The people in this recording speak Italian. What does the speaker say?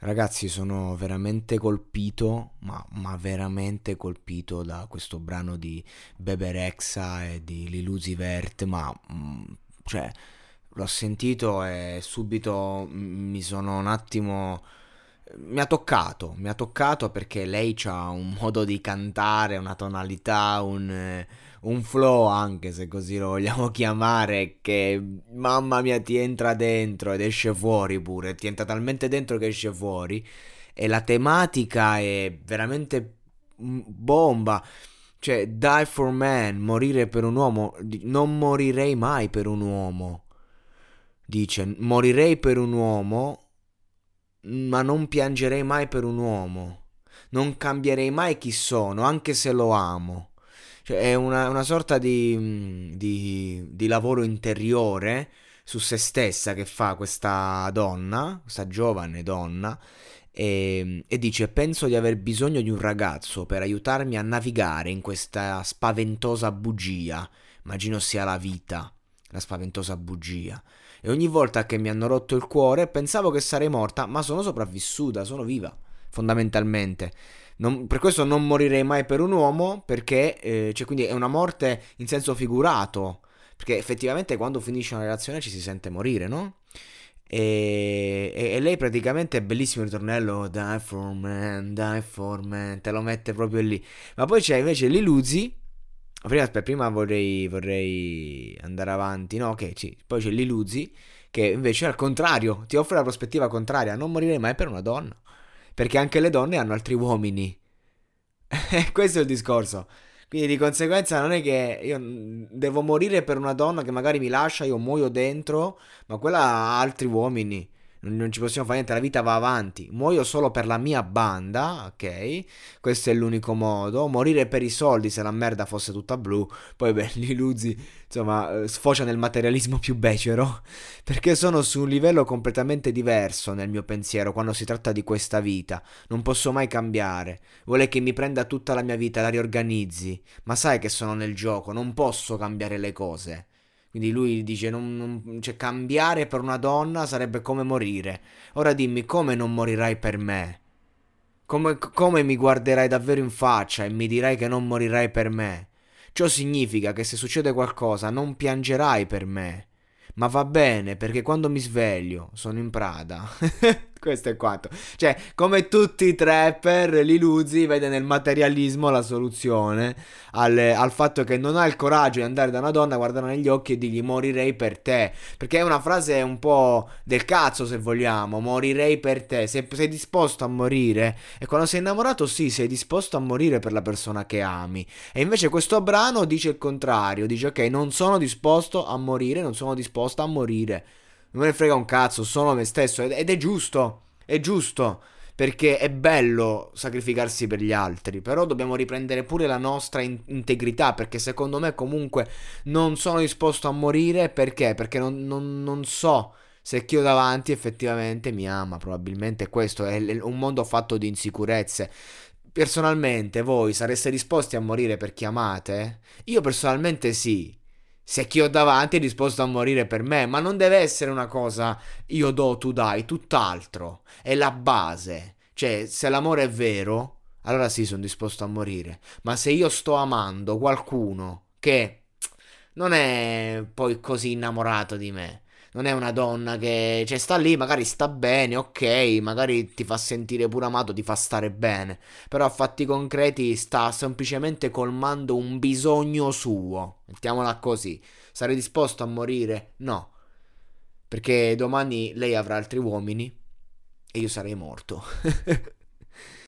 Ragazzi, sono veramente colpito, ma, ma, veramente colpito da questo brano di Bebe Rexha e di Lilusi Vert, ma mm, cioè l'ho sentito e subito mi sono un attimo mi ha toccato, mi ha toccato perché lei ha un modo di cantare, una tonalità, un, un flow anche se così lo vogliamo chiamare, che mamma mia ti entra dentro ed esce fuori pure, ti entra talmente dentro che esce fuori e la tematica è veramente bomba. Cioè, die for man, morire per un uomo, non morirei mai per un uomo. Dice, morirei per un uomo ma non piangerei mai per un uomo. Non cambierei mai chi sono, anche se lo amo. Cioè, è una, una sorta di, mm, di, di lavoro interiore su se stessa che fa questa donna, questa giovane donna, e, e, dice penso di aver bisogno di un ragazzo per aiutarmi a navigare in questa spaventosa bugia. Immagino sia la vita, la spaventosa bugia e ogni volta che mi hanno rotto il cuore pensavo che sarei morta, ma sono sopravvissuta, sono viva, fondamentalmente. Non, per questo non morirei mai per un uomo, perché eh, cioè, quindi è una morte in senso figurato, perché effettivamente quando finisce una relazione ci si sente morire, no? E, e, e, lei praticamente è bellissimo il ritornello Die for man, die for man, te lo mette proprio lì. Ma poi c'è invece Liluzi Prima, aspetta, prima vorrei, vorrei, andare avanti. No, ok, sì. Poi c'è l'Iluzzi che invece al contrario ti offre la prospettiva contraria. Non morirei mai per una donna. Perché anche le donne hanno altri uomini. Questo è il discorso. Quindi di conseguenza non è che io devo morire per una donna che magari mi lascia, io muoio dentro, ma quella ha altri uomini non ci possiamo fare niente, la vita va avanti. Muoio solo per la mia banda, ok? Questo è l'unico modo. Morire per i soldi se la merda fosse tutta blu. Poi, beh, gli Luzzi, insomma, eh, sfocia nel materialismo più becero. Perché sono su un livello completamente diverso nel mio pensiero quando si tratta di questa vita. Non posso mai cambiare. Vuole che mi prenda tutta la mia vita, la riorganizzi. Ma sai che sono nel gioco, non posso cambiare le cose. Quindi lui dice: non, non, cioè, cambiare per una donna sarebbe come morire. Ora dimmi come non morirai per me. Come, come mi guarderai davvero in faccia e mi dirai che non morirai per me. Ciò significa che se succede qualcosa non piangerai per me. Ma va bene perché quando mi sveglio sono in Prada. Questo è quanto. Cioè, come tutti i trapper, Liluzzi vede nel materialismo la soluzione al, al, fatto che non ha il coraggio di andare da una donna, guardarla negli occhi e dirgli morirei per te. Perché è una frase un po' del cazzo, se vogliamo. Morirei per te. Se sei disposto a morire. E quando sei innamorato, sì, sei disposto a morire per la persona che ami. E invece questo brano dice il contrario. Dice, ok, non sono disposto a morire, non sono disposto a morire non me ne frega un cazzo, sono me stesso ed è giusto, è giusto. Perché è bello sacrificarsi per gli altri, però dobbiamo riprendere pure la nostra in- integrità, perché secondo me comunque non sono disposto a morire, perché? Perché non, non, non so se chi ho davanti effettivamente mi ama, probabilmente questo è un mondo fatto di insicurezze. Personalmente voi sareste disposti a morire per chi amate? Io personalmente sì, se chi ho davanti è disposto a morire per me, ma non deve essere una cosa io do, tu dai, tutt'altro, è la base. Cioè, se l'amore è vero, allora sì, sono disposto a morire, ma se io sto amando qualcuno che non è poi così innamorato di me, Non è una donna che cioè, sta lì, magari sta bene, ok, magari ti fa sentire pure amato, ti fa stare bene. Però a fatti concreti sta semplicemente colmando un bisogno suo. Mettiamola così. Sarei disposto a morire? No. Perché domani lei avrà altri uomini e io sarei morto.